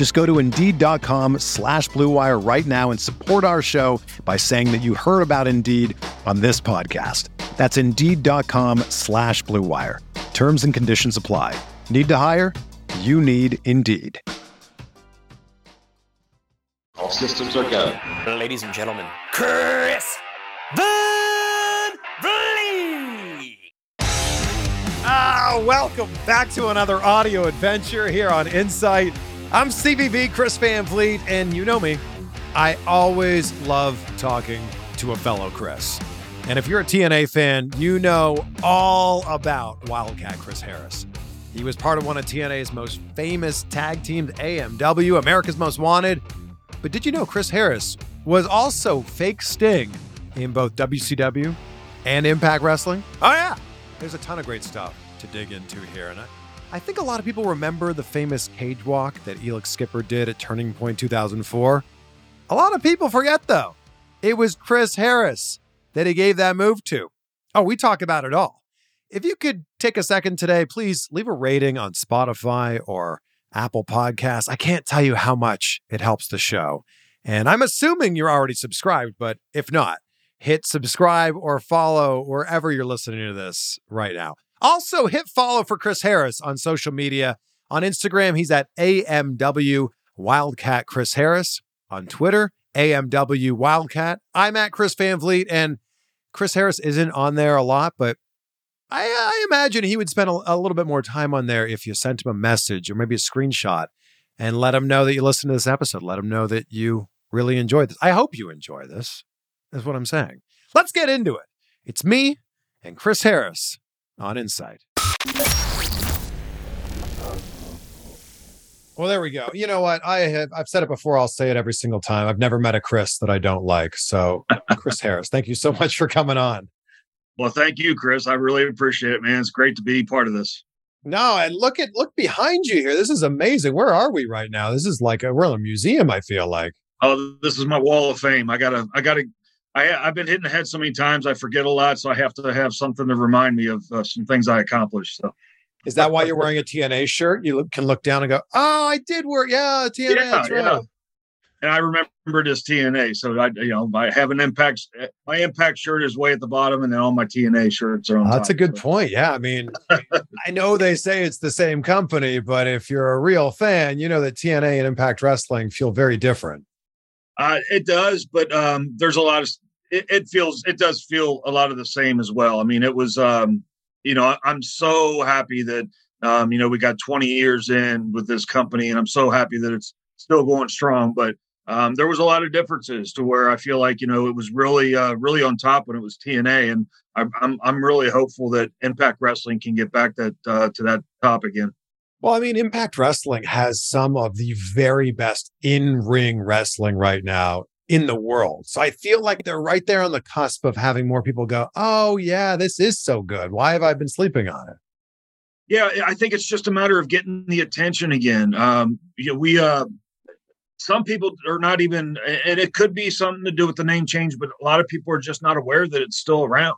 Just go to Indeed.com slash BlueWire right now and support our show by saying that you heard about Indeed on this podcast. That's Indeed.com slash BlueWire. Terms and conditions apply. Need to hire? You need Indeed. All systems are go. Ladies and gentlemen, Chris Van Vliet. Ah, welcome back to another audio adventure here on Insight. I'm CVV Chris Van Vliet, and you know me. I always love talking to a fellow Chris. And if you're a TNA fan, you know all about Wildcat Chris Harris. He was part of one of TNA's most famous tag teams, AMW, America's Most Wanted. But did you know Chris Harris was also fake Sting in both WCW and Impact Wrestling? Oh, yeah. There's a ton of great stuff to dig into here. And I, I think a lot of people remember the famous cage walk that Elix Skipper did at Turning Point 2004. A lot of people forget, though. It was Chris Harris that he gave that move to. Oh, we talk about it all. If you could take a second today, please leave a rating on Spotify or Apple Podcasts. I can't tell you how much it helps the show. And I'm assuming you're already subscribed, but if not, hit subscribe or follow wherever you're listening to this right now. Also, hit follow for Chris Harris on social media. On Instagram, he's at AMW Wildcat Chris Harris. On Twitter, AMW Wildcat. I'm at Chris Van Vliet, and Chris Harris isn't on there a lot, but I, I imagine he would spend a, a, little bit more time on there if you sent him a message or maybe a screenshot and let him know that you listened to this episode. Let him know that you really enjoyed this. I hope you enjoy this, is what I'm saying. Let's get into it. It's me and Chris Harris on Insight. Well, there we go. You know what? I have I've said it before. I'll say it every single time. I've never met a Chris that I don't like. So, Chris Harris, thank you so much for coming on. Well, thank you, Chris. I really appreciate it, man. It's great to be part of this. No, and look at look behind you here. This is amazing. Where are we right now? This is like a, we're in a museum. I feel like. Oh, this is my wall of fame. I gotta, I gotta. I, I've been hitting the head so many times. I forget a lot, so I have to have something to remind me of uh, some things I accomplished. So. Is that why you're wearing a TNA shirt? You look, can look down and go, "Oh, I did work. Yeah, TNA. Yeah, that's right." Yeah and I remember this TNA. So I, you know, I have an impact. My impact shirt is way at the bottom, and then all my TNA shirts are on. That's top, a good so. point. Yeah, I mean, I know they say it's the same company, but if you're a real fan, you know that TNA and Impact Wrestling feel very different. Uh, it does, but um, there's a lot of it, it, feels it does feel a lot of the same as well. I mean, it was um, you know, I'm so happy that um, you know we got 20 years in with this company, and I'm so happy that it's still going strong. But um, there was a lot of differences to where I feel like you know it was really uh, really on top when it was TNA, and I'm I'm, I'm really hopeful that Impact Wrestling can get back that uh, to that top again. Well, I mean, Impact Wrestling has some of the very best in ring wrestling right now in the world. So I feel like they're right there on the cusp of having more people go, "Oh yeah, this is so good. Why have I been sleeping on it?" Yeah, I think it's just a matter of getting the attention again. Um, you know, we uh, some people are not even and it could be something to do with the name change but a lot of people are just not aware that it's still around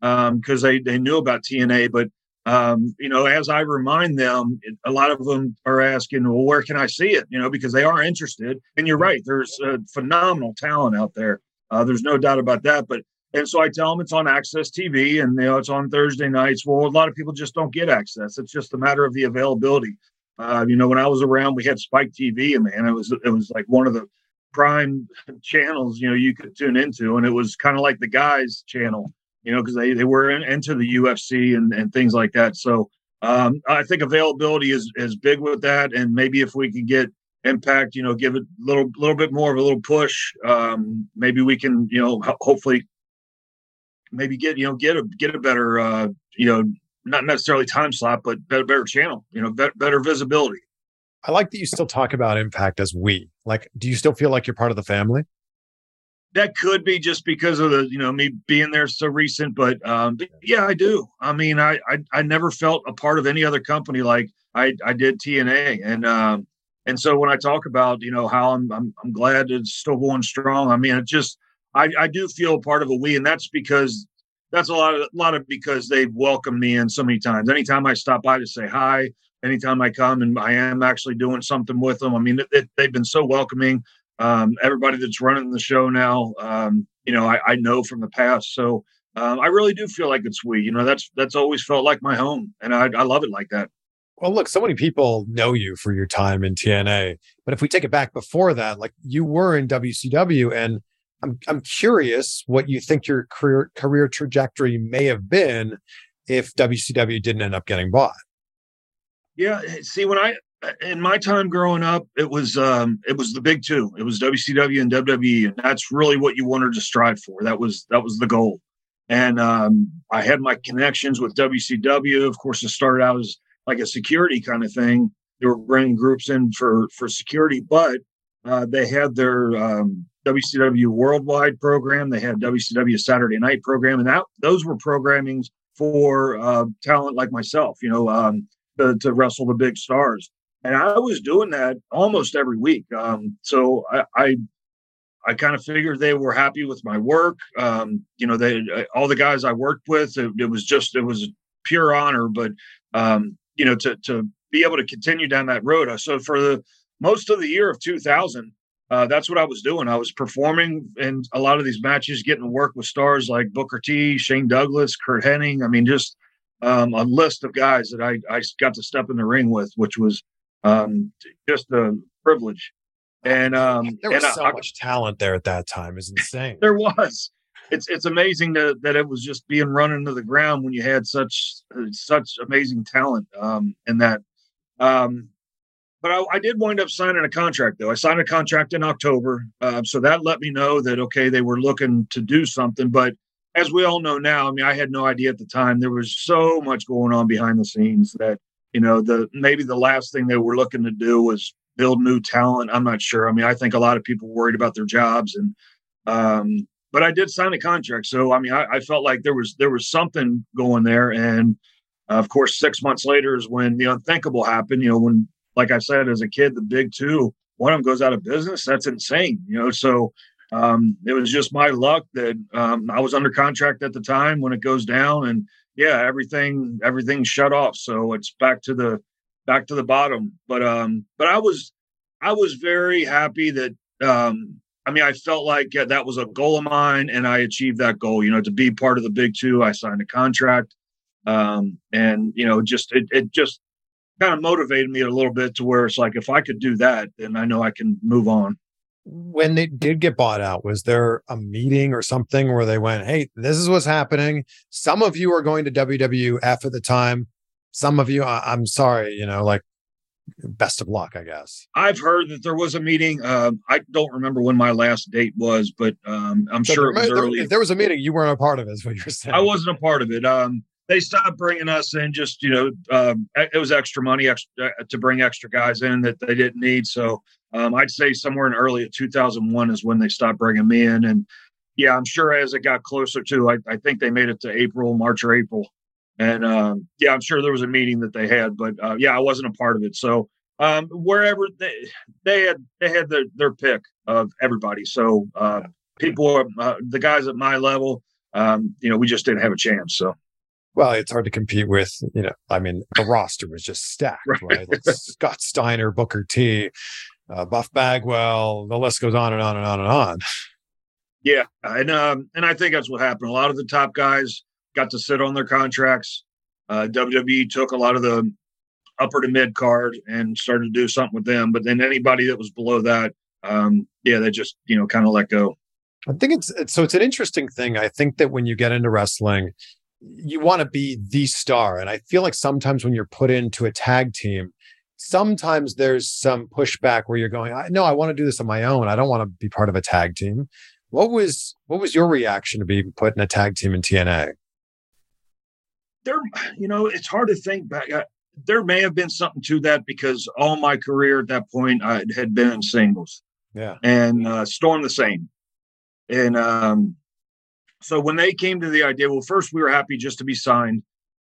because um, they, they knew about tna but um, you know as i remind them a lot of them are asking well where can i see it? You know because they are interested. And you're right there's a phenomenal talent out there. Uh, there's no doubt about that but and so i tell them it's on AXS TV and you know it's on thursday nights. Well a lot of people just don't get access. It's just a matter of the availability. Uh, you know, when I was around, we had Spike TV, and man, it was it was like one of the prime channels you know you could tune into, and it was kind of like the guys channel. You know, because they, they were in, into the UFC and, and things like that. So um, I think availability is, is big with that. And maybe if we can get impact, you know, give it a little, little bit more of a little push, um, maybe we can, you know, ho- hopefully maybe get, you know, get a, get a better, uh, you know, not necessarily time slot, but better, better channel, you know, better, better visibility. I like that you still talk about impact as we. Like, do you still feel like you're part of the family? That could be just because of the, you know, me being there so recent, but, um, but yeah, I do. I mean, I, I, I never felt a part of any other company like I, I did TNA, and um, and so when I talk about, you know, how I'm, I'm, I'm glad it's still going strong. I mean, it just, I, I do feel part of a we, and that's because that's a lot of, a lot of because they've welcomed me in so many times. Anytime I stop by to say hi, anytime I come and I am actually doing something with them. I mean, it, it, they've been so welcoming. Um, everybody that's running the show now, um, you know, I, I, know from the past. So um, I really do feel like it's we. You know, that's that's always felt like my home, and I, I love it like that. Well, look, so many people know you for your time in TNA, but if we take it back before that, like you were in WCW, and I'm I'm curious what you think your career career trajectory may have been if WCW didn't end up getting bought. Yeah, see, when I in my time growing up, it was um it was the big two. It was WCW and WWE, and that's really what you wanted to strive for. That was that was the goal. And um, I had my connections with WCW. Of course, it started out as like a security kind of thing. They were bringing groups in for for security, but uh, they had their um, WCW Worldwide program. They had WCW Saturday Night program, and that those were programmings for uh, talent like myself. You know, um, to, to, wrestle the big stars, and I was doing that almost every week. Um, so I, I I kind of figured they were happy with my work. Um, you know, they all the guys I worked with, it, it was just it was pure honor. But um, you know, to to be able to continue down that road. Uh, so for the most of the year of 2000, uh, that's what I was doing. I was performing in a lot of these matches, getting to work with stars like Booker T, Shane Douglas, Curt Hennig. I mean, just um, a list of guys that I, I got to step in the ring with, which was um, just a privilege. And um, there was and so I, much talent there at that time. Is insane. there was it's it's amazing to, that it was just being run into the ground when you had such such amazing talent um, in that. Um, but I, I, did wind up signing a contract though. I signed a contract in October, uh, so that let me know that okay they were looking to do something. But as we all know now, I mean I had no idea at the time there was so much going on behind the scenes that you know the maybe the last thing they were looking to do was build new talent. I'm not sure. I mean I think a lot of people worried about their jobs and um, but I did sign a contract. So I mean, I, I felt like there was there was something going there, and uh, of course, six months later is when the unthinkable happened. You know, when like I said as a kid, the big two, one of them goes out of business. That's insane. You know, so um, it was just my luck that um, I was under contract at the time when it goes down, and yeah, everything everything shut off. So it's back to the back to the bottom. But um, but I was I was very happy that um, I mean, I felt like yeah, that was a goal of mine, and I achieved that goal. You know, to be part of the big two, I signed a contract, um, and you know, just it, it just kind of motivated me a little bit to where it's like, if I could do that, then I know I can move on. When they did get bought out, was there a meeting or something where they went, "Hey, this is what's happening. Some of you are going to WWF at the time. Some of you, I- I'm sorry, you know, like best of luck, I guess. I've heard that there was a meeting. Um, I don't remember when my last date was, but um, I'm so sure it was there, early. If there was a meeting, you weren't a part of it, is what you're saying. I wasn't a part of it. Um, they stopped bringing us in. Just you know, um, it was extra money extra, uh, to bring extra guys in that they didn't need. So um, I'd say somewhere in early 2001 is when they stopped bringing me in. And yeah, I'm sure as it got closer to, I, I think they made it to April, March or April. And um, yeah, I'm sure there was a meeting that they had, but uh, yeah, I wasn't a part of it. So um, wherever they they had they had their, their pick of everybody. So uh, people, uh, the guys at my level, um, you know, we just didn't have a chance. So. Well, it's hard to compete with, you know, I mean, the roster was just stacked, right? right? Like Scott Steiner, Booker T, uh, Buff Bagwell, the list goes on and on and on and on. Yeah. And, um, and I think that's what happened. A lot of the top guys got to sit on their contracts. Uh, WWE took a lot of the upper to mid card and started to do something with them. But then anybody that was below that, um, yeah, they just, you know, kind of let go. I think it's, it's so it's an interesting thing. I think that when you get into wrestling, you want to be the star. And I feel like sometimes when you're put into a tag team, sometimes there's some pushback where you're going, I, no, I want to do this on my own. I don't want to be part of a tag team. What was what was your reaction to being put in a tag team in TNA? There, you know, it's hard to think back. I, there may have been something to that because all my career at that point I had been in singles. Yeah. And uh, Storm the same. And um, so when they came to the idea, well, first we were happy just to be signed,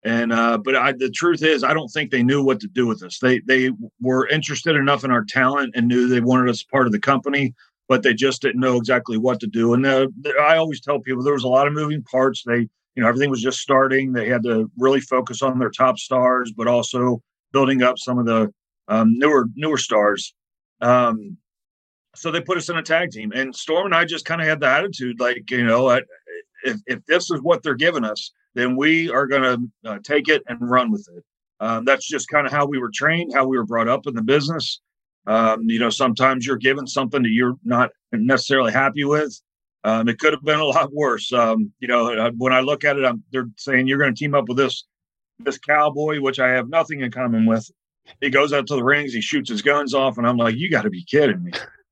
and uh, but I, the truth is, I don't think they knew what to do with us. They they were interested enough in our talent and knew they wanted us part of the company, but they just didn't know exactly what to do. And uh, I always tell people there was a lot of moving parts. They you know everything was just starting. They had to really focus on their top stars, but also building up some of the um, newer newer stars. Um, so they put us in a tag team, and Storm and I just kind of had the attitude like, you know, if if this is what they're giving us, then we are going to uh, take it and run with it. Um, that's just kind of how we were trained, how we were brought up in the business. Um, you know, sometimes you're given something that you're not necessarily happy with. Um, it could have been a lot worse. Um, you know, when I look at it, I'm, they're saying you're going to team up with this this cowboy, which I have nothing in common with. He goes out to the rings, he shoots his guns off, and I'm like, you got to be kidding me.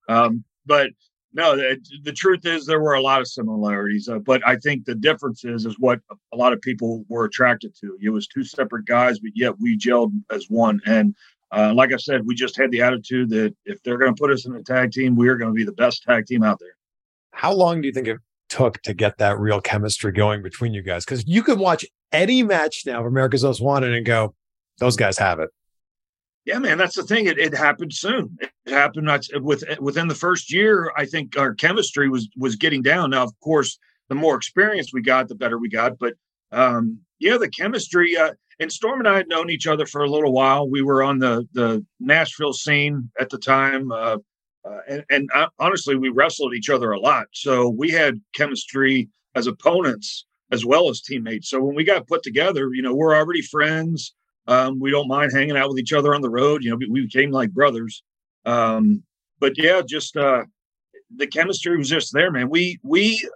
Um, but no, the, the, truth is there were a lot of similarities, uh, but I think the difference is is what a lot of people were attracted to. It was two separate guys, but yet we gelled as one. And uh, like I said, we just had the attitude that if they're going to put us in a tag team, we are going to be the best tag team out there. How long do you think it took to get that real chemistry going between you guys? Because you can watch any match now of America's Most Wanted and go, those guys have it. Yeah, man, that's the thing. It, it happened soon. It happened with within the first year. I think our chemistry was was getting down. Now, of course, the more experience we got, the better we got. But um, yeah, the chemistry. Uh, and Storm and I had known each other for a little while. We were on the the Nashville scene at the time, uh, uh, and, and uh, honestly, we wrestled each other a lot. So we had chemistry as opponents as well as teammates. So when we got put together, you know, we're already friends. Um, we don't mind hanging out with each other on the road. You know, we, we became like brothers. Um, but yeah, just uh, the chemistry was just there, man. We we,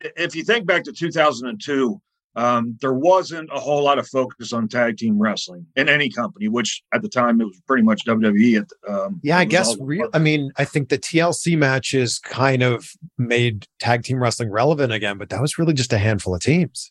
if you think back to 2002, um, there wasn't a whole lot of focus on tag team wrestling in any company, which at the time it was pretty much WWE. At um, yeah, I guess. Real, I mean, I think the TLC matches kind of made tag team wrestling relevant again, but that was really just a handful of teams.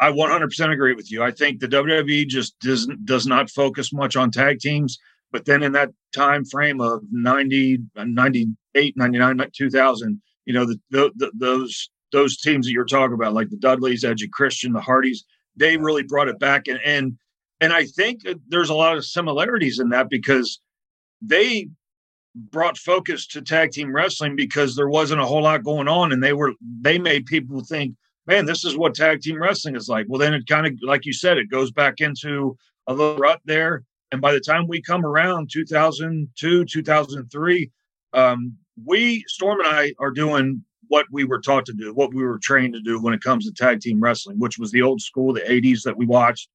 I 100% agree with you. I think the WWE just doesn't does not focus much on tag teams. But then in that time frame of 90, uh, 98, 99, 2000, you know, the, the, the, those those teams that you're talking about, like the Dudleys, and Christian, the Hardys, they really brought it back. And and and I think there's a lot of similarities in that because they brought focus to tag team wrestling because there wasn't a whole lot going on, and they were they made people think man, this is what tag team wrestling is like. Well, then it kind of, like you said, it goes back into a little rut there. And by the time we come around 2002, 2003, um, we, Storm and I, are doing what we were taught to do, what we were trained to do when it comes to tag team wrestling, which was the old school, the 80s that we watched.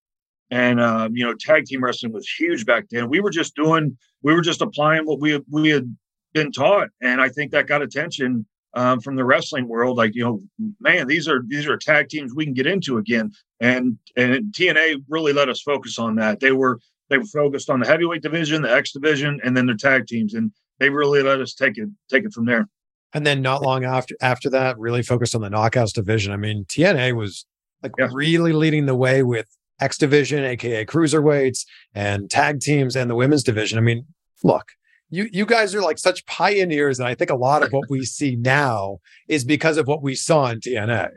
And, um, you know, tag team wrestling was huge back then. We were just doing, we were just applying what we, we had been taught. And I think that got attention um, from the wrestling world, like you know, man, these are these are tag teams we can get into again, and and TNA really let us focus on that. They were they were focused on the heavyweight division, the X division, and then the tag teams, and they really let us take it take it from there. And then not long after after that, really focused on the knockouts division. I mean, TNA was like yeah. really leading the way with X division, aka cruiserweights, and tag teams, and the women's division. I mean, look, you you guys are like such pioneers, and I think a lot of what we see now is because of what we saw in TNA.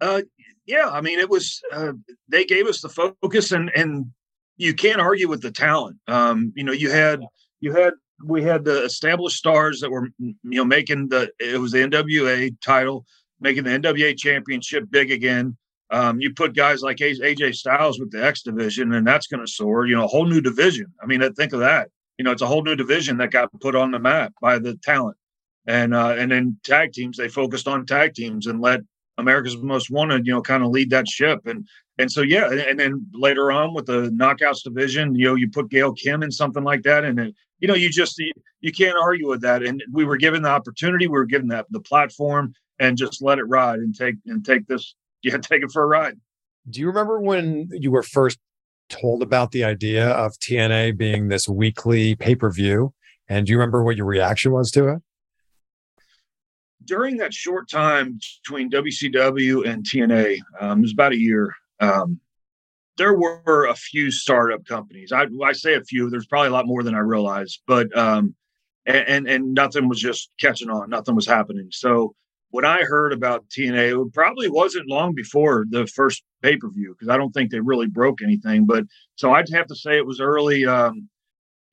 Uh, yeah, I mean, it was uh, they gave us the focus, and and you can't argue with the talent. Um, you know, you had you had we had the established stars that were you know making the it was the NWA title, making the NWA championship big again. Um, you put guys like AJ Styles with the X division, and that's going to soar. You know, a whole new division. I mean, think of that you know, it's a whole new division that got put on the map by the talent. And uh, and then tag teams, they focused on tag teams and let America's Most Wanted, you know, kind of lead that ship. And and so yeah, and then later on with the knockouts division, you know, you put Gail Kim in something like that, and then you know, you just you, you can't argue with that. And we were given the opportunity, we were given that the platform, and just let it ride and take and take this, yeah, take it for a ride. Do you remember when you were first told about the idea of TNA being this weekly pay per view? And do you remember what your reaction was to it? During that short time between WCW and TNA, um, it was about a year. Um, there were a few startup companies. I, I say a few. There's probably a lot more than I realized, but um, and, and, and nothing was just catching on. Nothing was happening. So when I heard about TNA, it probably wasn't long before the first pay per view because I don't think they really broke anything. But so I'd have to say it was early um,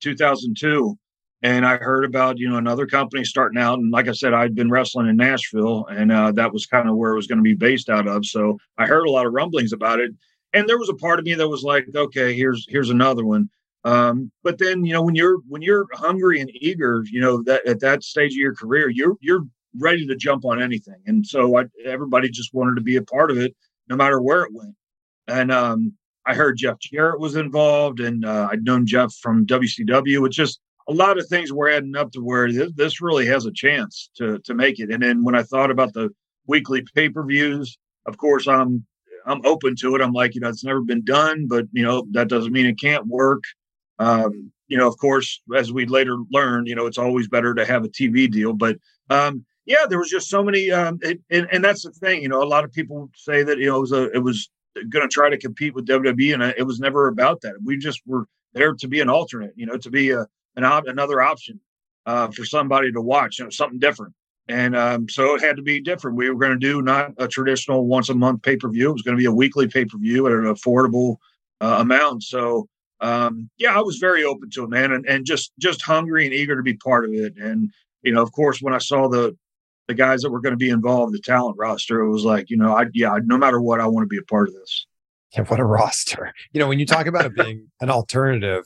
2002 and I heard about you know another company starting out, and like I said, I'd been wrestling in Nashville, and uh, that was kind of where it was going to be based out of. So I heard a lot of rumblings about it, and there was a part of me that was like, okay, here's here's another one. Um, but then you know when you're when you're hungry and eager, you know that at that stage of your career, you're you're ready to jump on anything, and so I, everybody just wanted to be a part of it, no matter where it went. And um, I heard Jeff Jarrett was involved, and uh, I'd known Jeff from WCW. It's just a lot of things were adding up to where this, this really has a chance to to make it. And then when I thought about the weekly pay per views, of course I'm I'm open to it. I'm like, you know, it's never been done, but you know that doesn't mean it can't work. Um, you know, of course, as we later learned, you know, it's always better to have a TV deal. But um, yeah, there was just so many, um, it, and, and that's the thing. You know, a lot of people say that you know it was a, it was going to try to compete with WWE, and it was never about that. We just were there to be an alternate. You know, to be a an op- another option uh, for somebody to watch, you know, something different. And um, so it had to be different. We were going to do not a traditional once a month pay per view. It was going to be a weekly pay per view at an affordable uh, amount. So um, yeah, I was very open to it, man, and, and just just hungry and eager to be part of it. And you know, of course, when I saw the the guys that were going to be involved, the talent roster, it was like, you know, I yeah, no matter what, I want to be a part of this. Yeah, what a roster! You know, when you talk about it being an alternative,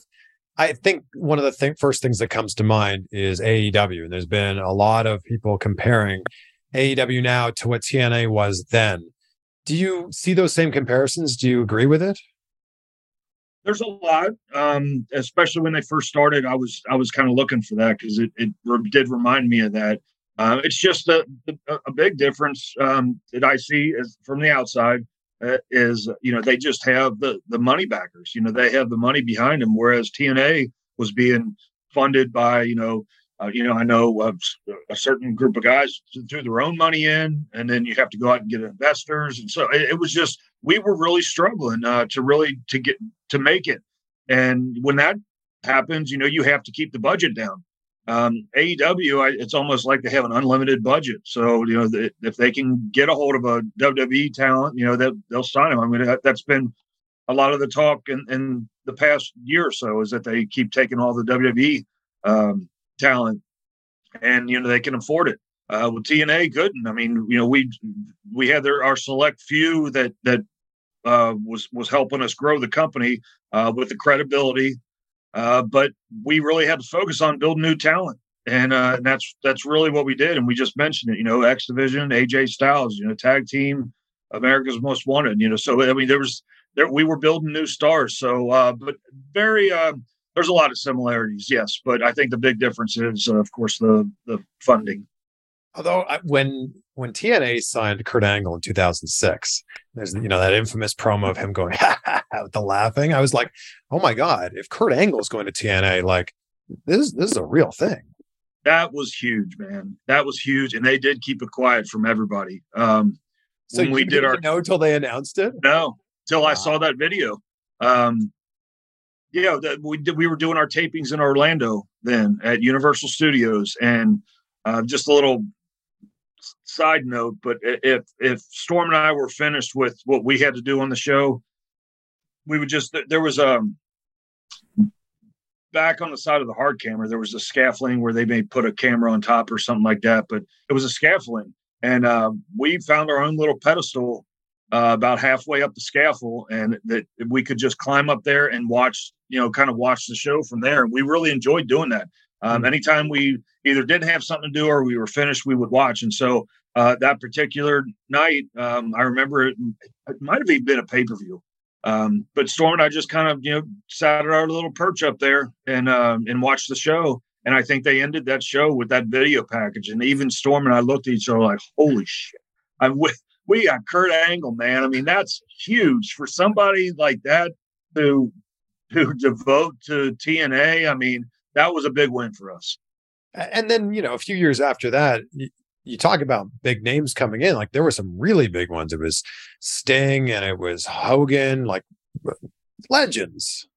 I think one of the th- first things that comes to mind is AEW. And there's been a lot of people comparing AEW now to what TNA was then. Do you see those same comparisons? Do you agree with it? There's a lot, um, especially when they first started. I was I was kind of looking for that because it, it re- did remind me of that. Uh, it's just a, a, big difference um, that I see as from the outside uh, is you know they just have the the money backers you know they have the money behind them whereas tna was being funded by you know uh, you know i know a certain group of guys threw their own money in and then you have to go out and get investors and so it, it was just we were really struggling uh, to really to get to make it. And when that happens you know you have to keep the budget down um, AEW, I, it's almost like they have an unlimited budget. So you know, the, if they can get a hold of a WWE talent, you know, they'll, they'll sign them. I mean, that, has been a lot of the talk in, in the past year or so is that they keep taking all the WWE um, talent, and you know they can afford it. Uh, with TNA, couldn't. I mean, you know, we we had our select few that that uh, was was helping us grow the company uh, with the credibility uh, but we really had to focus on building new talent. And, uh, and that's that's really what we did. And we just mentioned it, you know, X Division, AJ Styles, you know, tag team, America's Most Wanted, you know. So I mean, there was there we were building new stars. So, uh, but very uh, there's a lot of similarities, yes. But I think the big difference is, uh, of course, the the funding. Although when when TNA signed Kurt Angle in 2006, there's you know that infamous promo of him going ha, ha, with the laughing. I was like, oh my god, if Kurt Angle is going to TNA, like this this is a real thing. That was huge, man. That was huge, and they did keep it quiet from everybody. Um, so when we did our know until they announced it. No, till wow. I saw that video. Um, yeah, that we did. We were doing our tapings in Orlando then at Universal Studios, and uh, just a little side note, but if if Storm and I were finished with what we had to do on the show, we would just there was um back on the side of the hard camera there was a scaffolding where they may put a camera on top or something like that, but it was a scaffolding, and uh, we found our own little pedestal uh, about halfway up the scaffold, and that we could just climb up there and watch, you know, kind of watch the show from there. And we really enjoyed doing that. Um, mm-hmm. anytime we either didn't have something to do or we were finished, we would watch. And so uh, that particular night. Um, I remember it, it might have even been a pay per view. Um, but Storm and I just kind of you know sat at our little perch up there and uh, and watched the show. And I think they ended that show with that video package. And even Storm and I looked at each other like, "Holy shit!" I'm with we got Kurt Angle, man. I mean, that's huge for somebody like that to to devote to TNA. I mean, that was a big win for us. And then, you know, a few years after that, you, talk about big names coming in. Like there were some really big ones. It was Sting and it was Hogan, like legends.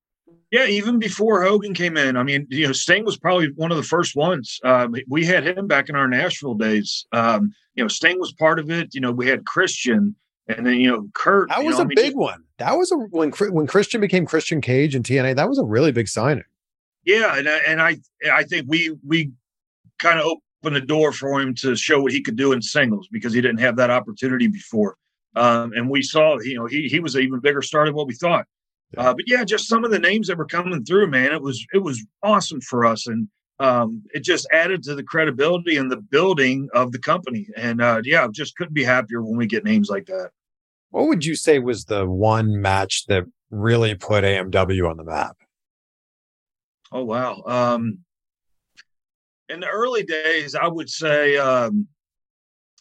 Yeah, even before Hogan came in, I mean, you know, Sting was probably one of the first ones. Um, we had him back in our Nashville days. Um, you know, Sting was part of it. You know, we had Christian, and then you know, Kurt. That was know, a I mean, big one. That was a when when Christian became Christian Cage and TNA. That was a really big signing. Yeah, and I, and I I think we we kind of opened the door for him to show what he could do in singles because he didn't have that opportunity before. Um, and we saw, you know, he he was an even bigger star than what we thought. Uh, but yeah, just some of the names that were coming through, man, it was it was awesome for us, and um, it just added to the credibility and the building of the company. And uh, yeah, just couldn't be happier when we get names like that. What would you say was the one match that really put AMW on the map? Oh wow! Um, in the early days, I would say, um,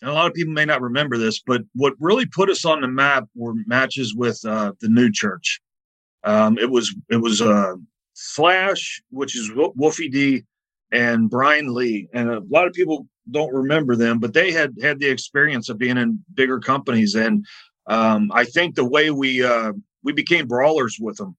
and a lot of people may not remember this, but what really put us on the map were matches with uh, the New Church. Um, it was it was uh, Slash, which is Wolfie D, and Brian Lee, and a lot of people don't remember them, but they had had the experience of being in bigger companies, and um, I think the way we uh, we became brawlers with them.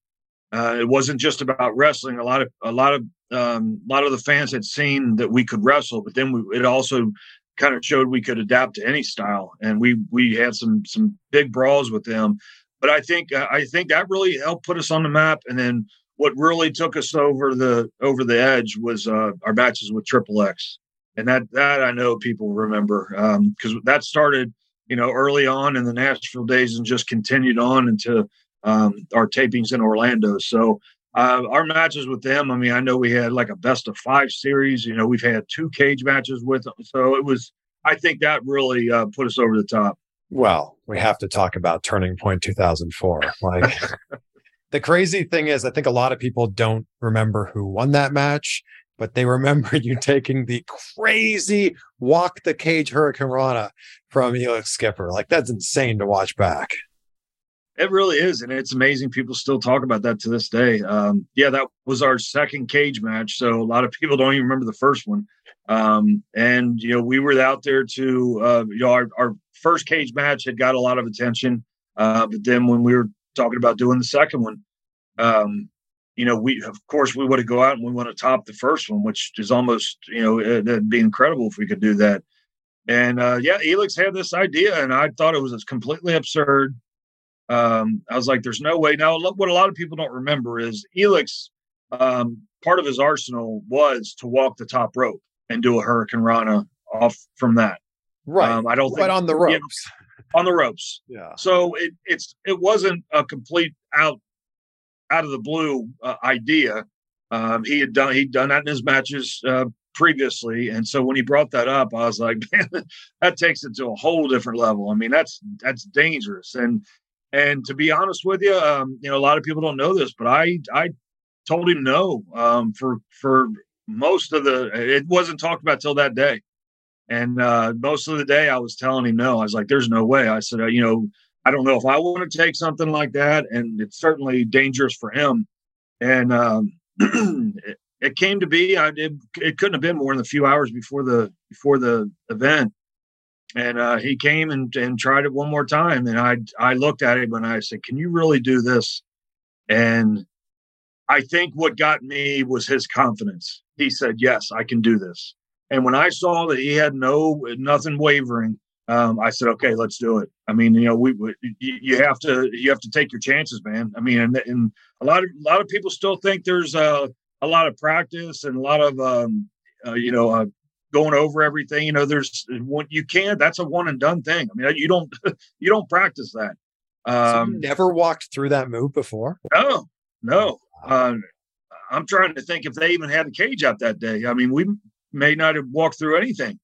Uh, it wasn't just about wrestling. A lot of a lot of um, a lot of the fans had seen that we could wrestle, but then we, it also kind of showed we could adapt to any style, and we we had some some big brawls with them. But I think I think that really helped put us on the map. And then what really took us over the over the edge was uh, our matches with Triple X, and that that I know people remember because um, that started you know early on in the Nashville days and just continued on into um, our tapings in Orlando. So uh, our matches with them, I mean, I know we had like a best of five series. You know, we've had two cage matches with them. So it was, I think that really uh, put us over the top. Well, we have to talk about Turning Point 2004. Like the crazy thing is, I think a lot of people don't remember who won that match, but they remember you taking the crazy walk the cage hurricanrana from Elix Skipper. Like that's insane to watch back. It really is, and it's amazing. People still talk about that to this day. Um, yeah, that was our second cage match, so a lot of people don't even remember the first one. Um, and you know, we were out there to, uh, you know, our, our first cage match had got a lot of attention, uh, but then when we were talking about doing the second one, um, you know, we of course we want to go out and we want to top the first one, which is almost, you know, it'd be incredible if we could do that. And uh, yeah, Elix had this idea, and I thought it was completely absurd. Um, I was like, there's no way. Now, what a lot of people don't remember is Elix, um, part of his arsenal was to walk the top rope and do a hurricanrana off from that. Right. Um, I don't but think on the ropes. on the ropes. Yeah. So it it's it wasn't a complete out out of the blue uh, idea. Um, he had done he'd done that in his matches uh, previously, and so when he brought that up, I was like, man, that takes it to a whole different level. I mean, that's that's dangerous. And and to be honest with you, um, you know, a lot of people don't know this, but I I told him no um, for for most of the. It wasn't talked about till that day, and uh, most of the day I was telling him no. I was like, "There's no way." I said, uh, "You know, I don't know if I want to take something like that, and it's certainly dangerous for him." And um, it, it came to be. I did. It couldn't have been more than a few hours before the before the event and uh, he came and, and tried it one more time and i i looked at him and i said can you really do this? And i think what got me was his confidence. He said yes i can do this. And when i saw that he had no nothing wavering um, i said okay let's do it. I mean you know we, we you, have to you have to take your chances man. I mean and, and a lot of a lot of people still think there's uh, a lot of practice and a lot of um, uh, you know uh, going over everything. You know, there's one you can't. That's a one and done thing. I mean, you don't you don't practice that. So you never walked through that move before. No, no. Uh, I'm trying to think if they even had a cage out that day. I mean, we may not have walked through anything.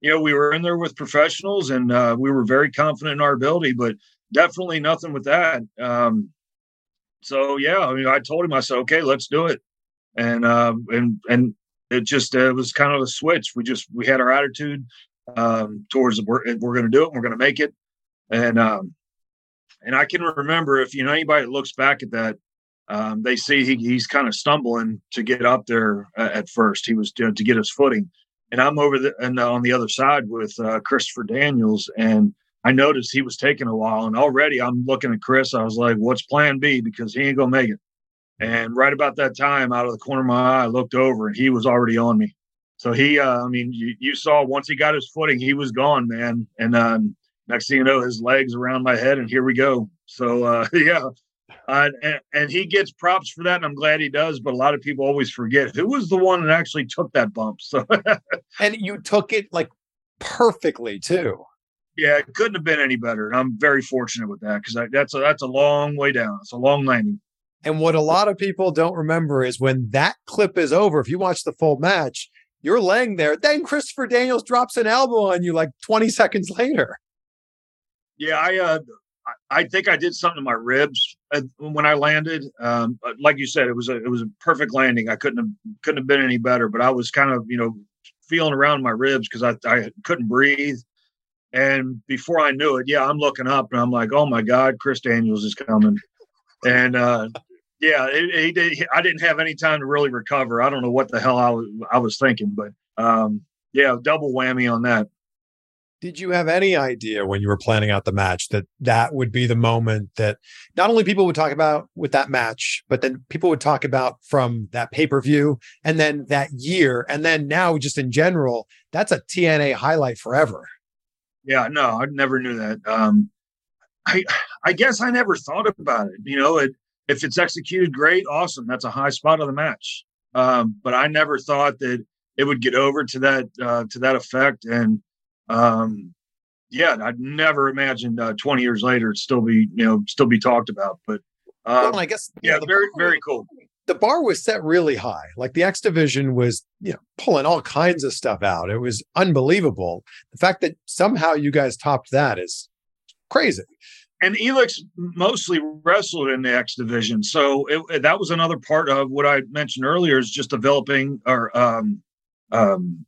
you know, we were in there with professionals and uh, we were very confident in our ability, but definitely nothing with that. Um, so yeah, I mean, I told him, I said, okay, let's do it. And, uh, and, and it just, uh, was kind of a switch. We just, we had our attitude, um, towards we're, we're going to do it. We're going to make it. And, um, and I can remember if, you know, anybody looks back at that, um, they see he, he's kind of stumbling to get up there uh, at first. He was to, to get his footing and I'm over the and on the other side with uh, Christopher Daniels, and I noticed he was taking a while, and already I'm looking at Chris. I was like, "What's Plan B?" Because he ain't gonna make it. And right about that time, out of the corner of my eye, I looked over, and he was already on me. So he, uh, I mean, you, you saw once he got his footing, he was gone, man. And um, next thing you know, his legs around my head, and here we go. So uh, yeah, uh, and, and, he gets props for that, and I'm glad he does. But a lot of people always forget who was the one that actually took that bump. So, and you took it like perfectly too. Yeah, it couldn't have been any better, and I'm very fortunate with that because that's a that's a long way down. It's a long landing. And what a lot of people don't remember is when that clip is over. If you watch the full match, you're laying there. Then Christopher Daniels drops an elbow on you like 20 seconds later. Yeah, I uh, I think I did something to my ribs uh, when I landed. Um, like you said, it was a it was a perfect landing. I couldn't have couldn't have been any better. But I was kind of you know feeling around my ribs because I I couldn't breathe. And before I knew it, yeah, I'm looking up and I'm like, oh my God, Chris Daniels is coming. And uh, yeah, it, he did. I didn't have any time to really recover. I don't know what the hell I was I was thinking, but um, yeah, double whammy on that. Did you have any idea when you were planning out the match that that would be the moment that not only people would talk about with that match, but then people would talk about from that pay per view and then that year. And then now, just in general, that's a TNA highlight forever. Yeah, no, I never knew that. Um, I, I guess I never thought about it. You know, it, if it's executed great, awesome. That's a high spot of the match. Um, but I never thought that it would get over to that uh, to that effect. And um, yeah, I'd never imagined uh, 20 years later it'd still be, you know, still be talked about. But uh, well, I guess yeah, very bar, very cool. The bar was set really high. Like the X division was, you know, pulling all kinds of stuff out. It was unbelievable. The fact that somehow you guys topped that is crazy. And Elix mostly wrestled in the X division, so it, that was another part of what I mentioned earlier is just developing or um, um,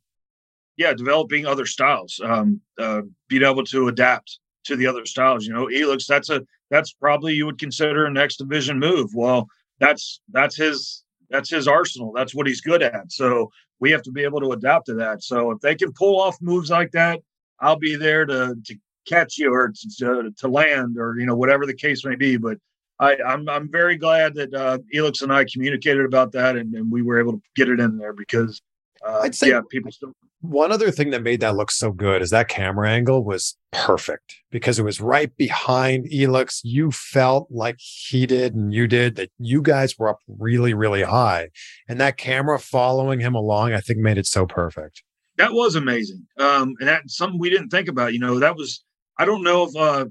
yeah, developing other styles, um, uh, being able to adapt to the other styles. You know, Elix, that's a that's probably you would consider an X division move. Well, that's that's his that's his arsenal. That's what he's good at. So we have to be able to adapt to that. So if they can pull off moves like that, I'll be there to to catch you or to, to land or you know whatever the case may be. But I, am I'm, I'm very glad that uh, Elix and I communicated about that and, and we were able to get it in there because uh, I'd say yeah, people still one other thing that made that look so good is that camera angle was perfect because it was right behind Elix. You felt like he did and you did that you guys were up really, really high. And that camera following him along, I think made it so perfect. That was amazing. Um, and that's something we didn't think about. You know, that was, I don't know if uh,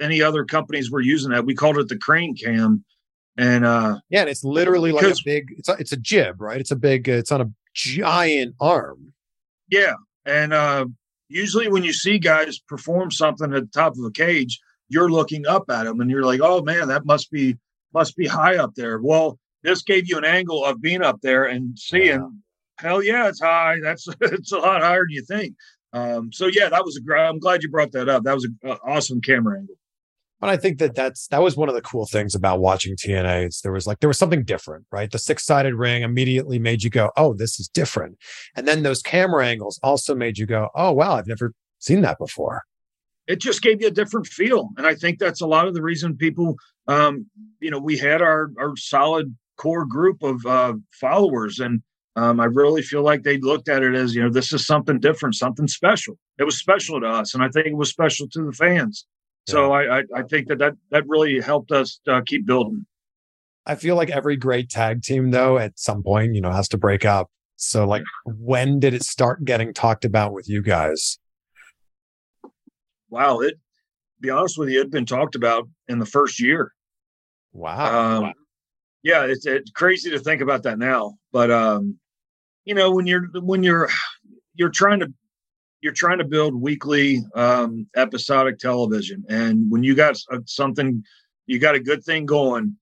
any other companies were using that. We called it the crane cam. And uh, yeah, and it's literally like a big, it's a, it's a jib, right? It's a big, it's on a giant arm yeah, and uh, usually when you see guys perform something at the top of a cage, you're looking up at them and you're like, "Oh man, that must be must be high up there." Well, this gave you an angle of being up there and seeing. Yeah. Hell yeah, it's high. That's it's a lot higher than you think. Um, so yeah, that was a. I'm glad you brought that up. That was an awesome camera angle. But I think that that's that was one of the cool things about watching TNA. Is there was like there was something different, right? The six sided ring immediately made you go, "Oh, this is different," and then those camera angles also made you go, "Oh, wow, I've never seen that before." It just gave you a different feel, and I think that's a lot of the reason people, um, you know, we had our our solid core group of uh, followers, and um, I really feel like they looked at it as, you know, this is something different, something special. It was special to us, and I think it was special to the fans. So I, I, I think that, that that really helped us uh, keep building. I feel like every great tag team, though, at some point, you know, has to break up. So, like, when did it start getting talked about with you guys? Wow, it. Be honest with you, it'd been talked about in the first year. Wow. Um, wow. Yeah, it's, it's crazy to think about that now, but um, you know, when you're when you're you're trying to you're trying to build weekly um, episodic television, and when you got something, you got a good thing going.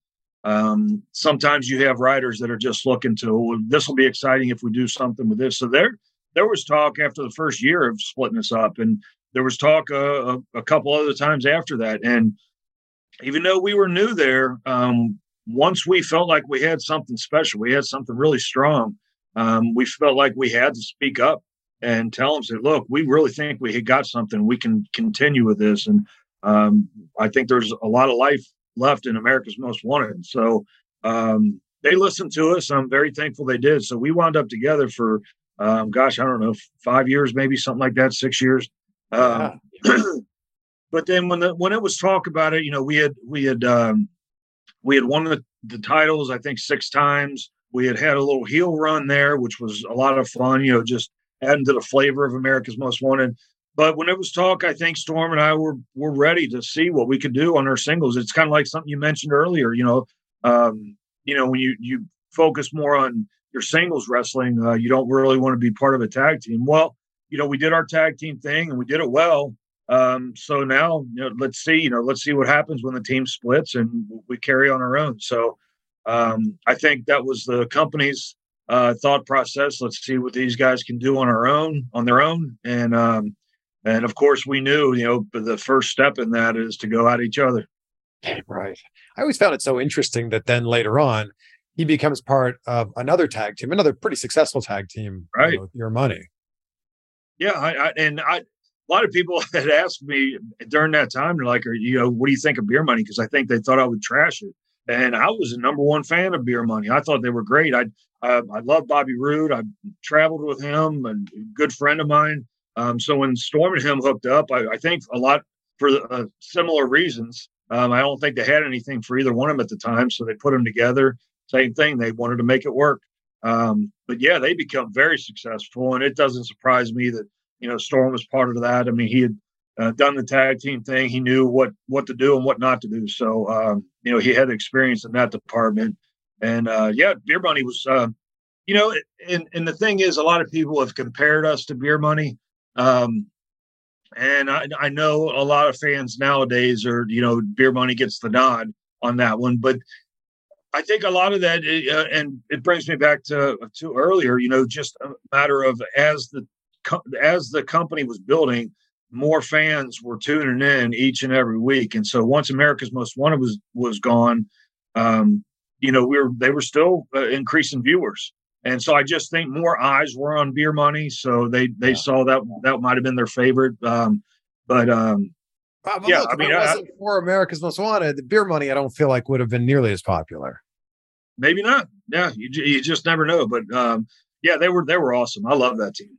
Um, sometimes you have writers that are just looking to well, this will be exciting if we do something with this. So there, there was talk after the first year of splitting us up, and there was talk uh, a, a couple other times after that. And even though we were new there, um, once we felt like we had something special, we had something really strong. Um, we felt like we had to speak up and tell them, say, look, we really think we had got something. We can continue with this. And um, I think there's a lot of life left in America's Most Wanted. So um, they listened to us. I'm very thankful they did. So we wound up together for, um, gosh, I don't know, five years, maybe something like that, six years. Um, yeah. but then when the when it was talk about it, you know, we had we had um, we had won the, the titles, I think, six times. We had had a little heel run there, which was a lot of fun. You know, just adding to the flavor of America's Most Wanted. But when it was talk, I think Storm and I were were ready to see what we could do on our singles. It's kind of like something you mentioned earlier. You know, um, you know when you you focus more on your singles wrestling, uh, you don't really want to be part of a tag team. Well, you know, we did our tag team thing and we did it well. Um, so now, you know, let's see, you know, let's see what happens when the team splits and we carry on our own. So um, I think that was the company's uh, thought process. Let's see what these guys can do on our own, on their own, and um, and of course we knew, you know, the first step in that is to go at each other. Right. I always found it so interesting that then later on he becomes part of another tag team, another pretty successful tag team, right? You know, Beer Money. Yeah, I, I, and I a lot of people had asked me during that time, they're like, you know, what do you think of beer money? Because I think they thought I would trash it. And I was a number one fan of beer money. I thought they were great. I I, I love Bobby Roode. I traveled with him and a good friend of mine. Um, so when Storm and him hooked up, I, I think a lot for uh, similar reasons. Um, I don't think they had anything for either one of them at the time, so they put them together. Same thing. They wanted to make it work. Um, but yeah, they become very successful, and it doesn't surprise me that you know, Storm was part of that. I mean, he had uh, done the tag team thing. He knew what what to do and what not to do. So, um, you know, he had experience in that department. And uh, yeah, Beer Money was, uh, you know, and and the thing is, a lot of people have compared us to Beer Money. Um, and I, I know a lot of fans nowadays are, you know, Beer Money gets the nod on that one, but I think a lot of that, uh, and it brings me back to to earlier, you know, just a matter of as the as the company was building, more fans were tuning in each and every week. And so once America's Most Wanted was was gone, um, you know, we were they were still uh, increasing viewers. And so I just think more eyes were on Beer Money, so they they yeah. saw that that might have been their favorite. Um, but um, but yeah, look, I mean, it wasn't I, for America's Most Wanted, the Beer Money I don't feel like would have been nearly as popular. Maybe not. Yeah, you, you just never know. But um, yeah, they were they were awesome. I love that team.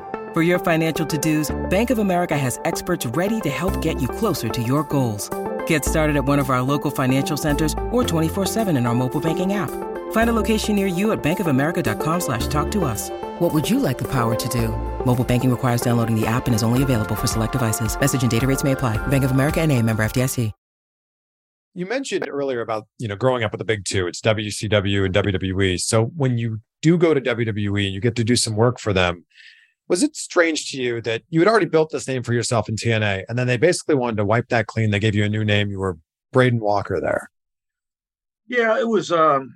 For your financial to-dos, Bank of America has experts ready to help get you closer to your goals. Get started at one of our local financial centers or 24-7 in our mobile banking app. Find a location near you at bankofamerica.com slash talk to us. What would you like the power to do? Mobile banking requires downloading the app and is only available for select devices. Message and data rates may apply. Bank of America and a member FDIC. You mentioned earlier about you know growing up with the big two. It's WCW and WWE. So when you do go to WWE and you get to do some work for them, was it strange to you that you had already built this name for yourself in TNA, and then they basically wanted to wipe that clean? They gave you a new name. You were Braden Walker there. Yeah, it was. um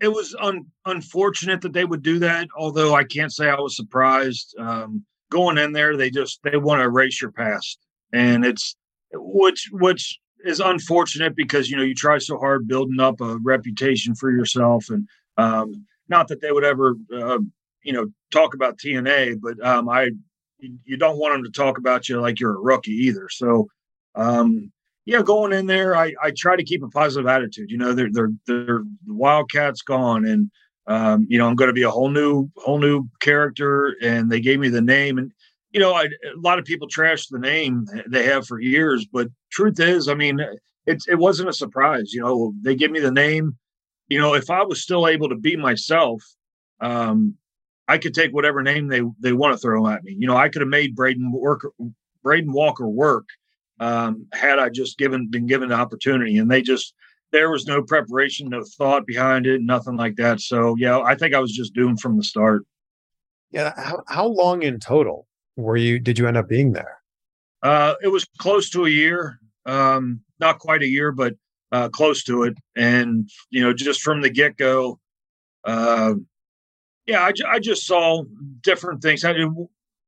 It was un- unfortunate that they would do that. Although I can't say I was surprised. Um, going in there, they just they want to erase your past, and it's which which is unfortunate because you know you try so hard building up a reputation for yourself, and um, not that they would ever uh, you know talk about TNA, but um, I you don't want them to talk about you like you're a rookie either. So um, yeah, going in there, I, I try to keep a positive attitude. You know, they're they're they're the Wildcats gone, and um, you know I'm going to be a whole new whole new character, and they gave me the name, and you know I, a lot of people trash the name they have for years, but truth is, I mean, it it wasn't a surprise. You know, they give me the name. You know, if I was still able to be myself, um, I could take whatever name they they want to throw at me. You know, I could have made Braden work, Braden Walker work um, had I just given been given the opportunity. And they just there was no preparation, no thought behind it, nothing like that. So yeah, I think I was just doomed from the start. Yeah. How, how long in total were you? Did you end up being there? Uh, it was close to a year. Um, not quite a year, but uh, close to it. And you know, just from the get go, uh, yeah, I, I just saw different things. I,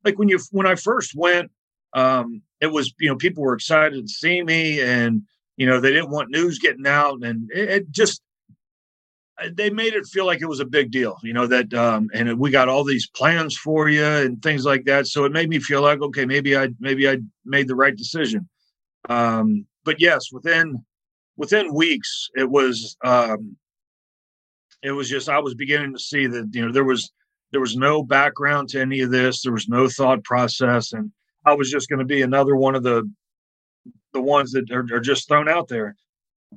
like when you when I first went, um, it was you know people were excited to see me and you know they didn't want news getting out and it, it just they made it feel like it was a big deal you know that um and we got all these plans for you and things like that so it made me feel like okay maybe i maybe i made the right decision um but yes within within weeks it was um it was just i was beginning to see that you know there was there was no background to any of this there was no thought process and I was just going to be another one of the the ones that are, are, just thrown out there.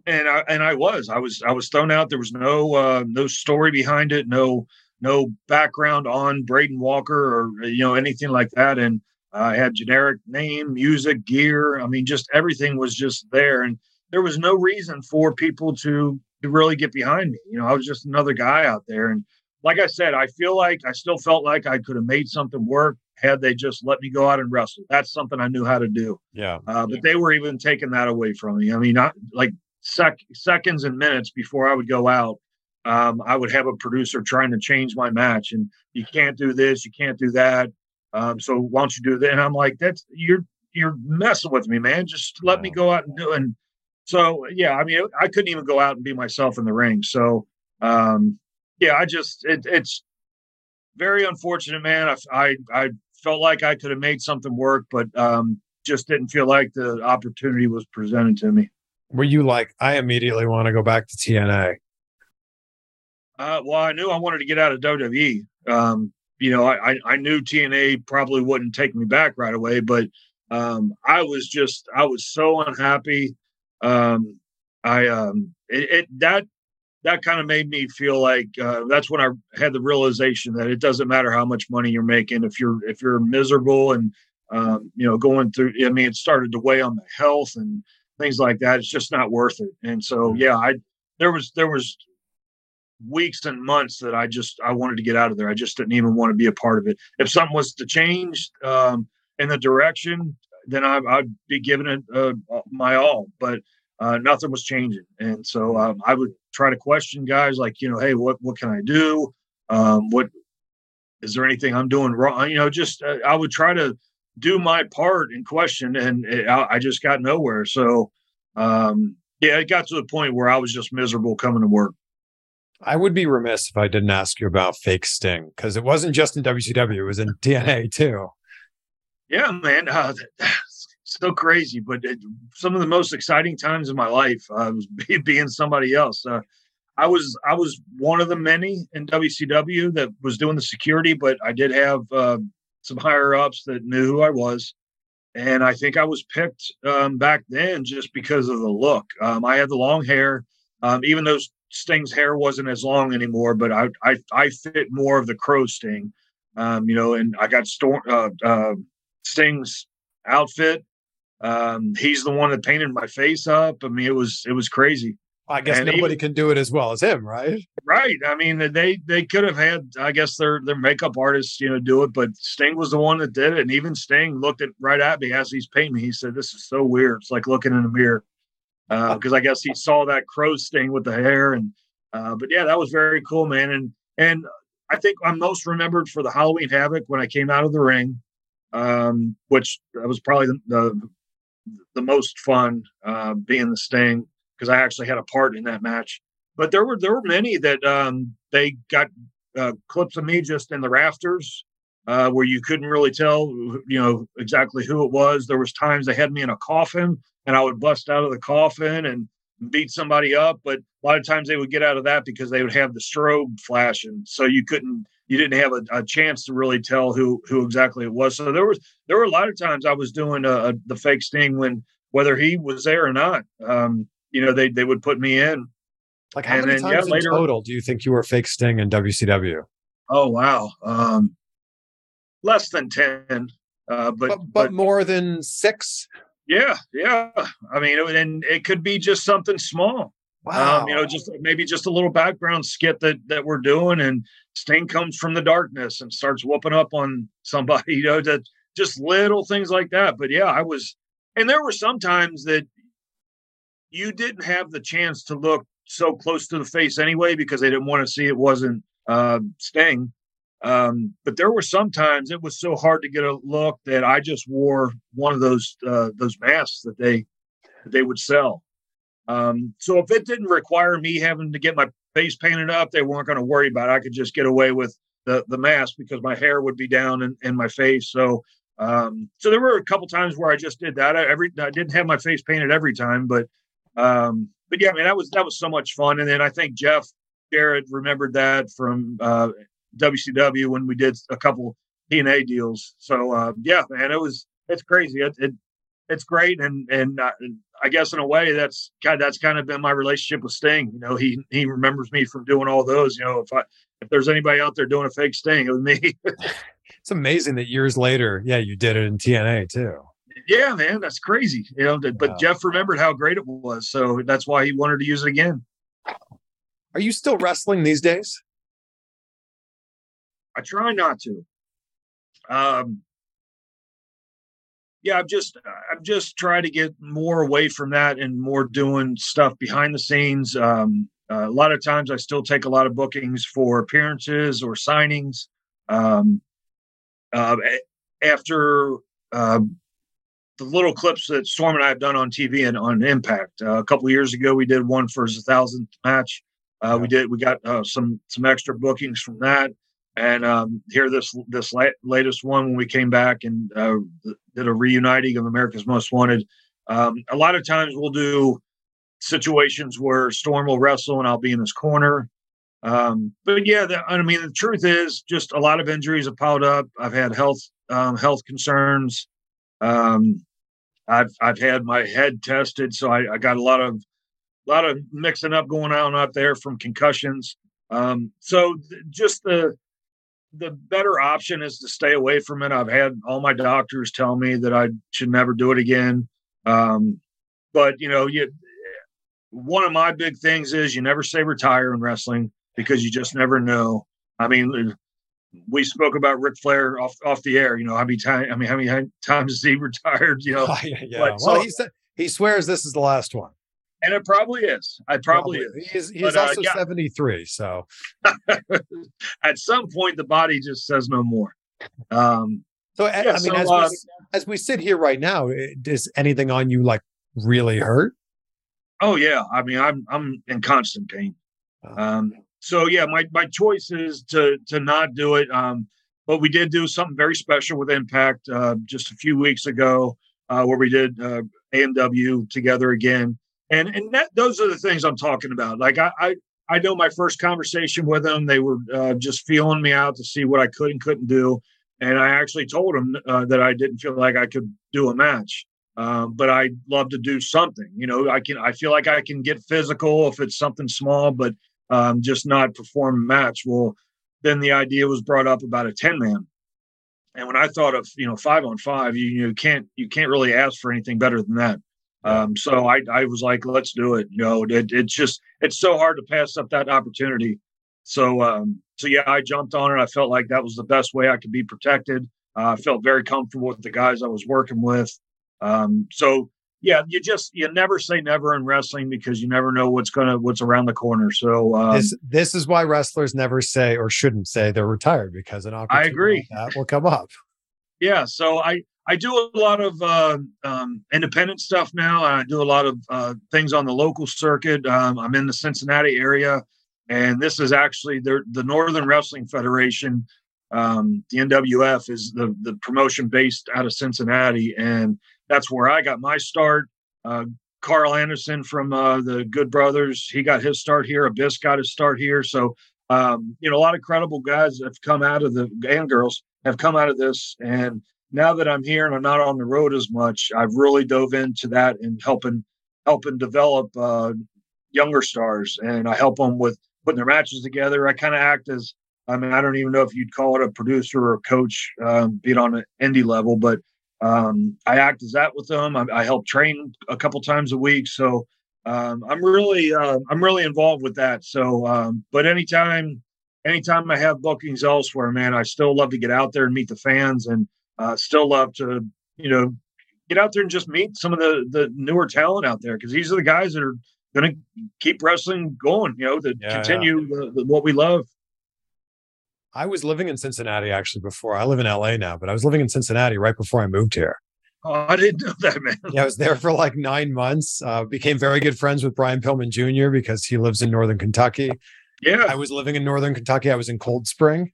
And I and I was I was I was thrown out. There was no uh, no story behind it, no no background on Braden Walker or you know anything like that. And I had generic name, music, gear. I mean, just everything was just there, and there was no reason for people to to really get behind me. You know, I was just another guy out there, and like I said, I feel like I still felt like I could have made something work had they just let me go out and wrestle. That's something I knew how to do. Yeah. Uh, but they were even taking that away from me. I mean, not like sec- seconds and minutes before I would go out, um, I would have a producer trying to change my match, and you can't do this, you can't do that. Um, so why don't you do that? And I'm like, that's you're you're messing with me, man. Just let me go out and do. And so yeah, I mean, I couldn't even go out and be myself in the ring. So um, yeah, I just it, it's very unfortunate, man. I, I, I felt like I could have made something work, but um, just didn't feel like the opportunity was presented to me. Were you like, I immediately want to go back to TNA? Uh, well, I knew I wanted to get out of WWE. Um, you know, I, I knew TNA probably wouldn't take me back right away, but um, I was just, I was so unhappy. Um, I, um, it, it that that kind of made me feel like uh, that's when I had the realization that it doesn't matter how much money you're making if you're if you're miserable and um, you know going through. I mean, it started to weigh on the health and things like that. It's just not worth it. And so, mm-hmm. yeah, I there was there was weeks and months that I just I wanted to get out of there. I just didn't even want to be a part of it. If something was to change um, in the direction, then I, would be giving it uh, my all. But uh, nothing was changing. And so um, I would try to question guys like, you know, hey, what what can I do? Um, what is there anything I'm doing wrong? You know, just uh, I would try to do my part in question, and it, I, I, just got nowhere. So um, yeah, it got to the point where I was just miserable coming to work. I would be remiss if I didn't ask you about fake Sting because it wasn't just in WCW; it was in TNA too. Yeah, man. Uh, so crazy, but it, some of the most exciting times in my life uh, was be, being somebody else. Uh, I was I was one of the many in WCW that was doing the security, but I did have uh, some higher ups that knew who I was, and I think I was picked um, back then just because of the look. Um, I had the long hair, um, even though Sting's hair wasn't as long anymore, but I I, I fit more of the crow Sting, um, you know, and I got Storm uh, uh, Sting's outfit Um, he's the one that painted my face up. I mean, it was it was crazy. I guess And nobody even- can do it as well as him, right? Right. I mean, they they could have had, I guess, their their makeup artists, you know, do it, but Sting was the one that did it, and even Sting looked at right at me as he's painting me. He said, "This is so weird. It's like looking in a mirror," because I guess he saw that crow sting with the hair, and uh, but yeah, that was very cool, man. And and I think I'm most remembered for the Halloween Havoc when I came out of the ring, um, which was probably the the, the most fun uh, being the Sting because I actually had a part in that match but there were there were many that um, they got uh, clips of me just in the rafters uh, where you couldn't really tell you know exactly who it was. There was times they had me in a coffin and I would bust out of the coffin and beat somebody up, but a lot of times they would get out of that because they would have the strobe flashing, so you couldn't you didn't have a, a chance to really tell who who exactly it was. So there was there were a lot of times I was doing a, a, the fake sting when whether he was there or not. Um, you know, they they would put me in. Like how And many then, yeah, times in later- total do you think you were fake Sting in WCW? Oh wow. Um less than 10. Uh but But, but, but more than six? yeah, yeah. I mean it, and it could be just something small. Um, you know, just maybe just a little background skit that that we're doing and Sting comes from the darkness and starts whooping up on somebody, you know, that just little things like that. But yeah, I was and there were some times that you didn't have the chance to look so close to the face anyway because they didn't want to see it wasn't uh, Sting. Um, but there were some times it was so hard to get a look that I just wore one of those uh, those masks that they that they would sell. Um, so if it didn't require me having to get my face painted up, they weren't going to worry about it. I could just get away with the the mask because my hair would be down in, in my face. So um, so there were a couple times where I just did that. I, every I didn't have my face painted every time, but um, but yeah, I mean that was that was so much fun. And then I think Jeff Jarrett remembered that from uh, WCW when we did a couple TNA deals. So uh, yeah, man, it was it's crazy. It, it it's great, and and uh, I guess in a way that's kind that's kind of been my relationship with Sting. You know, he he remembers me from doing all those. You know, if I if there's anybody out there doing a fake Sting, it was me. It's amazing that years later, yeah, you did it in TNA too. yeah, man, that's crazy. You know, but Wow. Jeff remembered how great it was, so that's why he wanted to use it again. Are you still wrestling these days? I try not to. Um, yeah, I'm just I'm just trying to get more away from that and more doing stuff behind the scenes. Um, uh, a lot of times, I still take a lot of bookings for appearances or signings. Um, uh, after uh, the little clips that Storm and I have done on TV and on Impact, uh, a couple of years ago, we did one for his thousandth match. Uh, we did we got uh, some some extra bookings from that and um, here this this la- latest one when we came back and uh, did a reuniting of America's Most Wanted. Um, a lot of times we'll do situations where Storm will wrestle and I'll be in his corner. Um, but yeah, the, I mean the truth is just a lot of injuries have piled up. I've had health um, health concerns. Um, I've I've had my head tested, so I, I got a lot of a lot of mixing up going on out there from concussions. Um, so th- just the the better option is to stay away from it. I've had all my doctors tell me that I should never do it again. Um, but you know, you one of my big things is you never say retire in wrestling because you just never know. I mean, we spoke about Ric Flair off off the air. You know, how many times? I mean, how many times has he retired? You know, Oh, yeah, yeah. but well, so- he said he swears this is the last one. And it probably is. I probably is. He is. He's But, uh, also yeah. 73. So At some point, the body just says no more. Um, So I- Yeah, I mean, so, as, uh, we, as we sit here right now, does anything on you like really hurt? Oh yeah, I mean I'm I'm in constant pain. Um, so yeah, my my choice is to to not do it. Um, but we did do something very special with Impact uh, just a few weeks ago, uh, where we did uh, AMW together again, and and that those are the things I'm talking about. Like I I, I know my first conversation with them, they were uh, just feeling me out to see what I could and couldn't do, and I actually told them uh, that I didn't feel like I could do a match um, but I'd love to do something. You know, I can. I feel like I can get physical if it's something small, but um, just not perform a match. Well, then the idea was brought up about a ten man, and when I thought of you know five on five, you you can't you can't really ask for anything better than that. Um, so I I was like, let's do it. You know, it, it's just it's so hard to pass up that opportunity. So um, so yeah, I jumped on it. I felt like that was the best way I could be protected. Uh, I felt very comfortable with the guys I was working with. Um, so yeah, you just you never say never in wrestling because you never know what's gonna what's around the corner. So um, this this is why wrestlers never say or shouldn't say they're retired because an opportunity I agree like that will come up. Yeah, so I I do a lot of uh, um, independent stuff now. I do a lot of uh, things on the local circuit. Um, I'm in the Cincinnati area, and this is actually the the Northern Wrestling Federation. Um, the NWF is the the promotion based out of Cincinnati, and that's where I got my start. Uh, Karl Anderson from uh, the Good Brothers, he got his start here. Abyss got his start here. So, um, you know, a lot of credible guys have come out of the and girls have come out of this. And now that I'm here and I'm not on the road as much, I've really dove into that and helping helping develop uh, younger stars. And I help them with putting their matches together. I kind of act as I mean, I don't even know if you'd call it a producer or a coach, um, be it on an indie level, but um, I act as that with them. I, I, help train a couple times a week, so um, I'm really uh, I'm really involved with that. So, um, but anytime anytime I have bookings elsewhere, man, I still love to get out there and meet the fans, and uh, still love to you know get out there and just meet some of the the newer talent out there because these are the guys that are going to keep wrestling going. You know, to yeah, continue yeah. The, the, what we love. I was living in Cincinnati actually before. I live in LA now, but I was living in Cincinnati right before I moved here. Oh, I didn't know that, man. Yeah, I was there for like nine months. Uh, became very good friends with Brian Pillman Jr. because he lives in Northern Kentucky. Yeah. I was living in Northern Kentucky. I was in Cold Spring.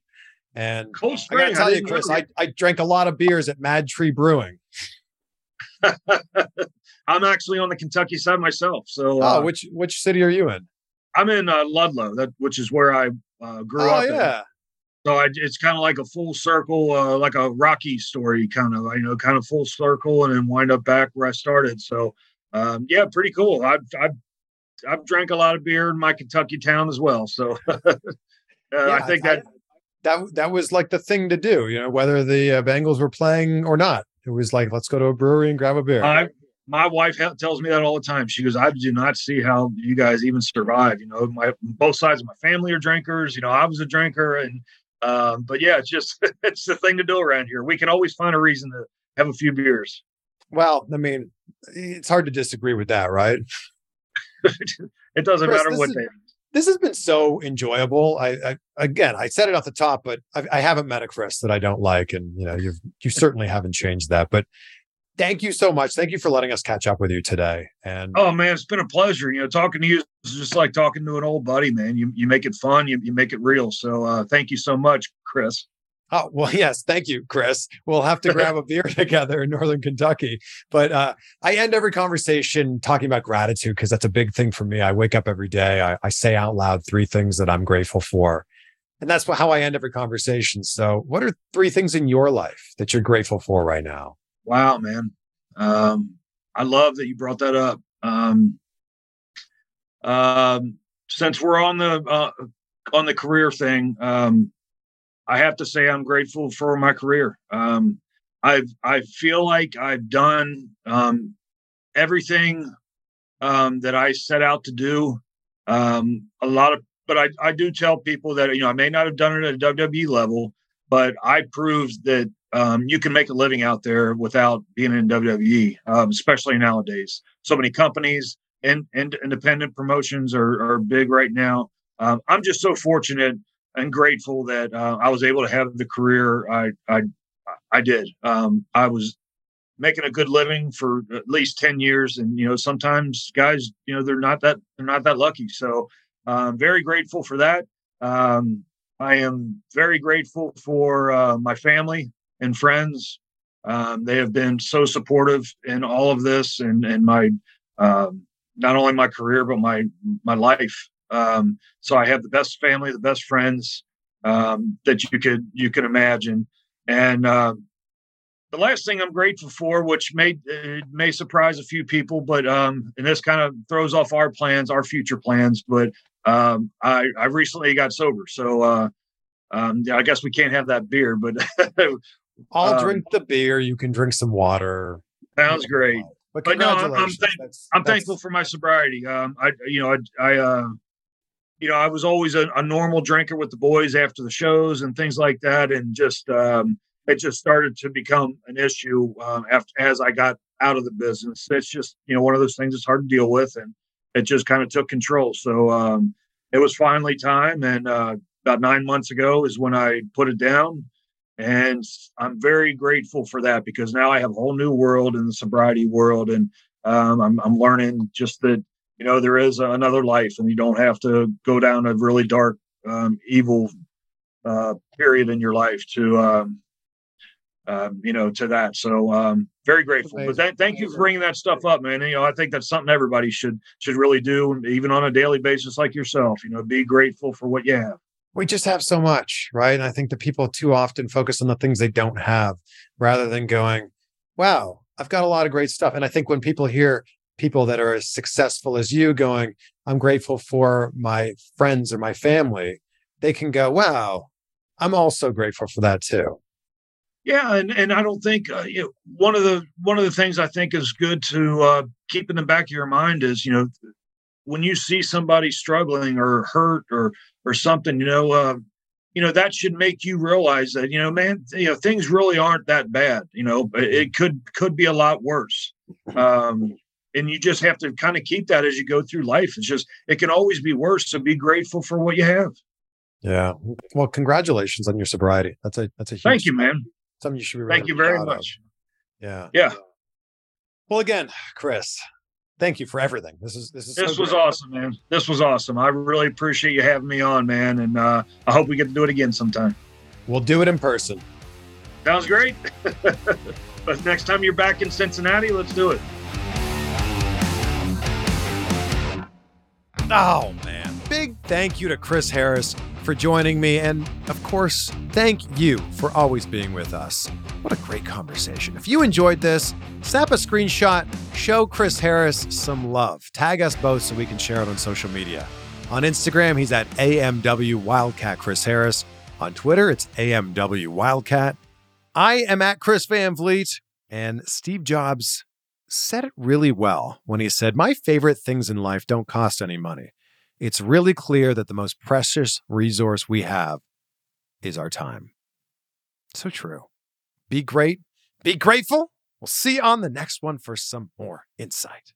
And Cold Spring, I gotta tell I you, Chris, I, I drank a lot of beers at MadTree Brewing. I'm actually on the Kentucky side myself. So, uh, oh, which which city are you in? I'm in uh, Ludlow, that which is where I uh, grew oh, up. yeah. So I, it's kind of like a full circle, uh, like a Rocky story, kind of, you know, kind of full circle, and then wind up back where I started. So, um, yeah, pretty cool. I've, I've, I've drank a lot of beer in my Kentucky town as well. So, uh, yeah, I think I, that that that was like the thing to do, you know, whether the uh, Bengals were playing or not. It was like, let's go to a brewery and grab a beer. I, my wife tells me that all the time. She goes, "I do not see how you guys even survive." You know, my both sides of my family are drinkers. You know, I was a drinker, and um, but yeah, it's just it's the thing to do around here. We can always find a reason to have a few beers. Well, I mean, it's hard to disagree with that, right? it doesn't Chris, matter what is, they. This has been so enjoyable. I, I, again, I said it off the top, but I, I haven't met a Chris that I don't like, and you know, you've you certainly haven't changed that. But thank you so much. Thank you for letting us catch up with you today. And oh man, it's been a pleasure. You know, talking to you is just like talking to an old buddy, man. You you make it fun, you, you make it real. So uh, thank you so much, Chris. Oh, well, yes. Thank you, Chris. We'll have to grab a beer together in Northern Kentucky. But uh, I end every conversation talking about gratitude because that's a big thing for me. I wake up every day, I, I say out loud three things that I'm grateful for. And that's how I end every conversation. So, what are three things in your life that you're grateful for right now? Wow, man. Um, I love that you brought that up. Um, um, since we're on the uh, on the career thing, um, I have to say I'm grateful for my career. Um, I've I feel like I've done um, everything um, that I set out to do. Um, a lot of, but I I do tell people that you know I may not have done it at a WWE level, but I proved that um, you can make a living out there without being in WWE, um, especially nowadays. So many companies and, and independent promotions are, are big right now. Um, I'm just so fortunate and grateful that uh, I was able to have the career I I, I did. Um, I was making a good living for at least 10 years and you know sometimes guys you know they're not that they're not that lucky so i'm um, very grateful for that um, i am very grateful for uh, my family and friends. Um, they have been so supportive in all of this and and my um, not only my career but my my life. Um, so I have the best family, the best friends um, that you could you could imagine. And uh, the last thing I'm grateful for, which may may surprise a few people, but um, and this kind of throws off our plans, our future plans. But um, I I recently got sober, so uh, um, yeah, I guess we can't have that beer, but I'll Um, drink the beer. You can drink some water. Sounds great. But, But no, I'm- I'm thank- That's- I'm that's- thankful for my sobriety. Um, I, you know, I, I, uh, you know, I was always a, a normal drinker with the boys after the shows and things like that, and just um, it just started to become an issue um, after as I got out of the business. It's just you know one of those things that's hard to deal with, and it just kind of took control. So um, it was finally time, and uh, about nine months ago is when I put it down. And I'm very grateful for that because now I have a whole new world in the sobriety world, and um, I'm, I'm learning just that you know there is another life, and you don't have to go down a really dark, um, evil uh, period in your life to um, um, you know to that. So um, very grateful. But thank you for bringing that stuff up, man. And, you know, I think that's something everybody should should really do, even on a daily basis, like yourself. You know, be grateful for what you have. we just have so much, right? And I think that people too often focus on the things they don't have rather than going, wow, I've got a lot of great stuff. And I think when people hear people that are as successful as you going, I'm grateful for my friends or my family, they can go, wow, I'm also grateful for that too. Yeah, and, and I don't think uh, you know, one of the one of the things I think is good to uh, keep in the back of your mind is you know when you see somebody struggling or hurt or or something, you know, uh, you know that should make you realize that you know, man, you know, things really aren't that bad. You know, it, it could could be a lot worse. Um, and you just have to kind of keep that as you go through life. It's just it can always be worse. So be grateful for what you have. Yeah. Well, congratulations on your sobriety. That's a that's a huge Thank you, man. something you should be Thank you very proud of. much. Yeah. Yeah. Well, again, Chris, thank you for everything. This is this is so This was great. awesome, man. This was awesome. I really appreciate you having me on, man. And uh, I hope we get to do it again sometime. We'll do it in person. Sounds great. but next time you're back in Cincinnati, let's do it. Oh man. Big thank you to Chris Harris for joining me and of course, thank you for always being with us. What a great conversation. If you enjoyed this, snap a screenshot, show Chris Harris some love. Tag us both so we can share it on social media. On Instagram, he's at AMW Wildcat Chris Harris. On Twitter, it's AMW Wildcat. I am at Chris Van Vliet, and Steve Jobs said it really well when he said, My favorite things in life don't cost any money. It's really clear that the most precious resource we have is our time. So true. Be great. Be grateful. We'll see you on the next one for some more insight.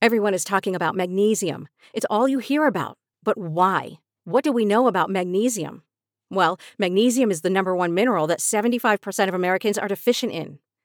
Everyone is talking about magnesium. It's all you hear about. But why? What do we know about magnesium? Well, magnesium is the number one mineral that 75% of Americans are deficient in.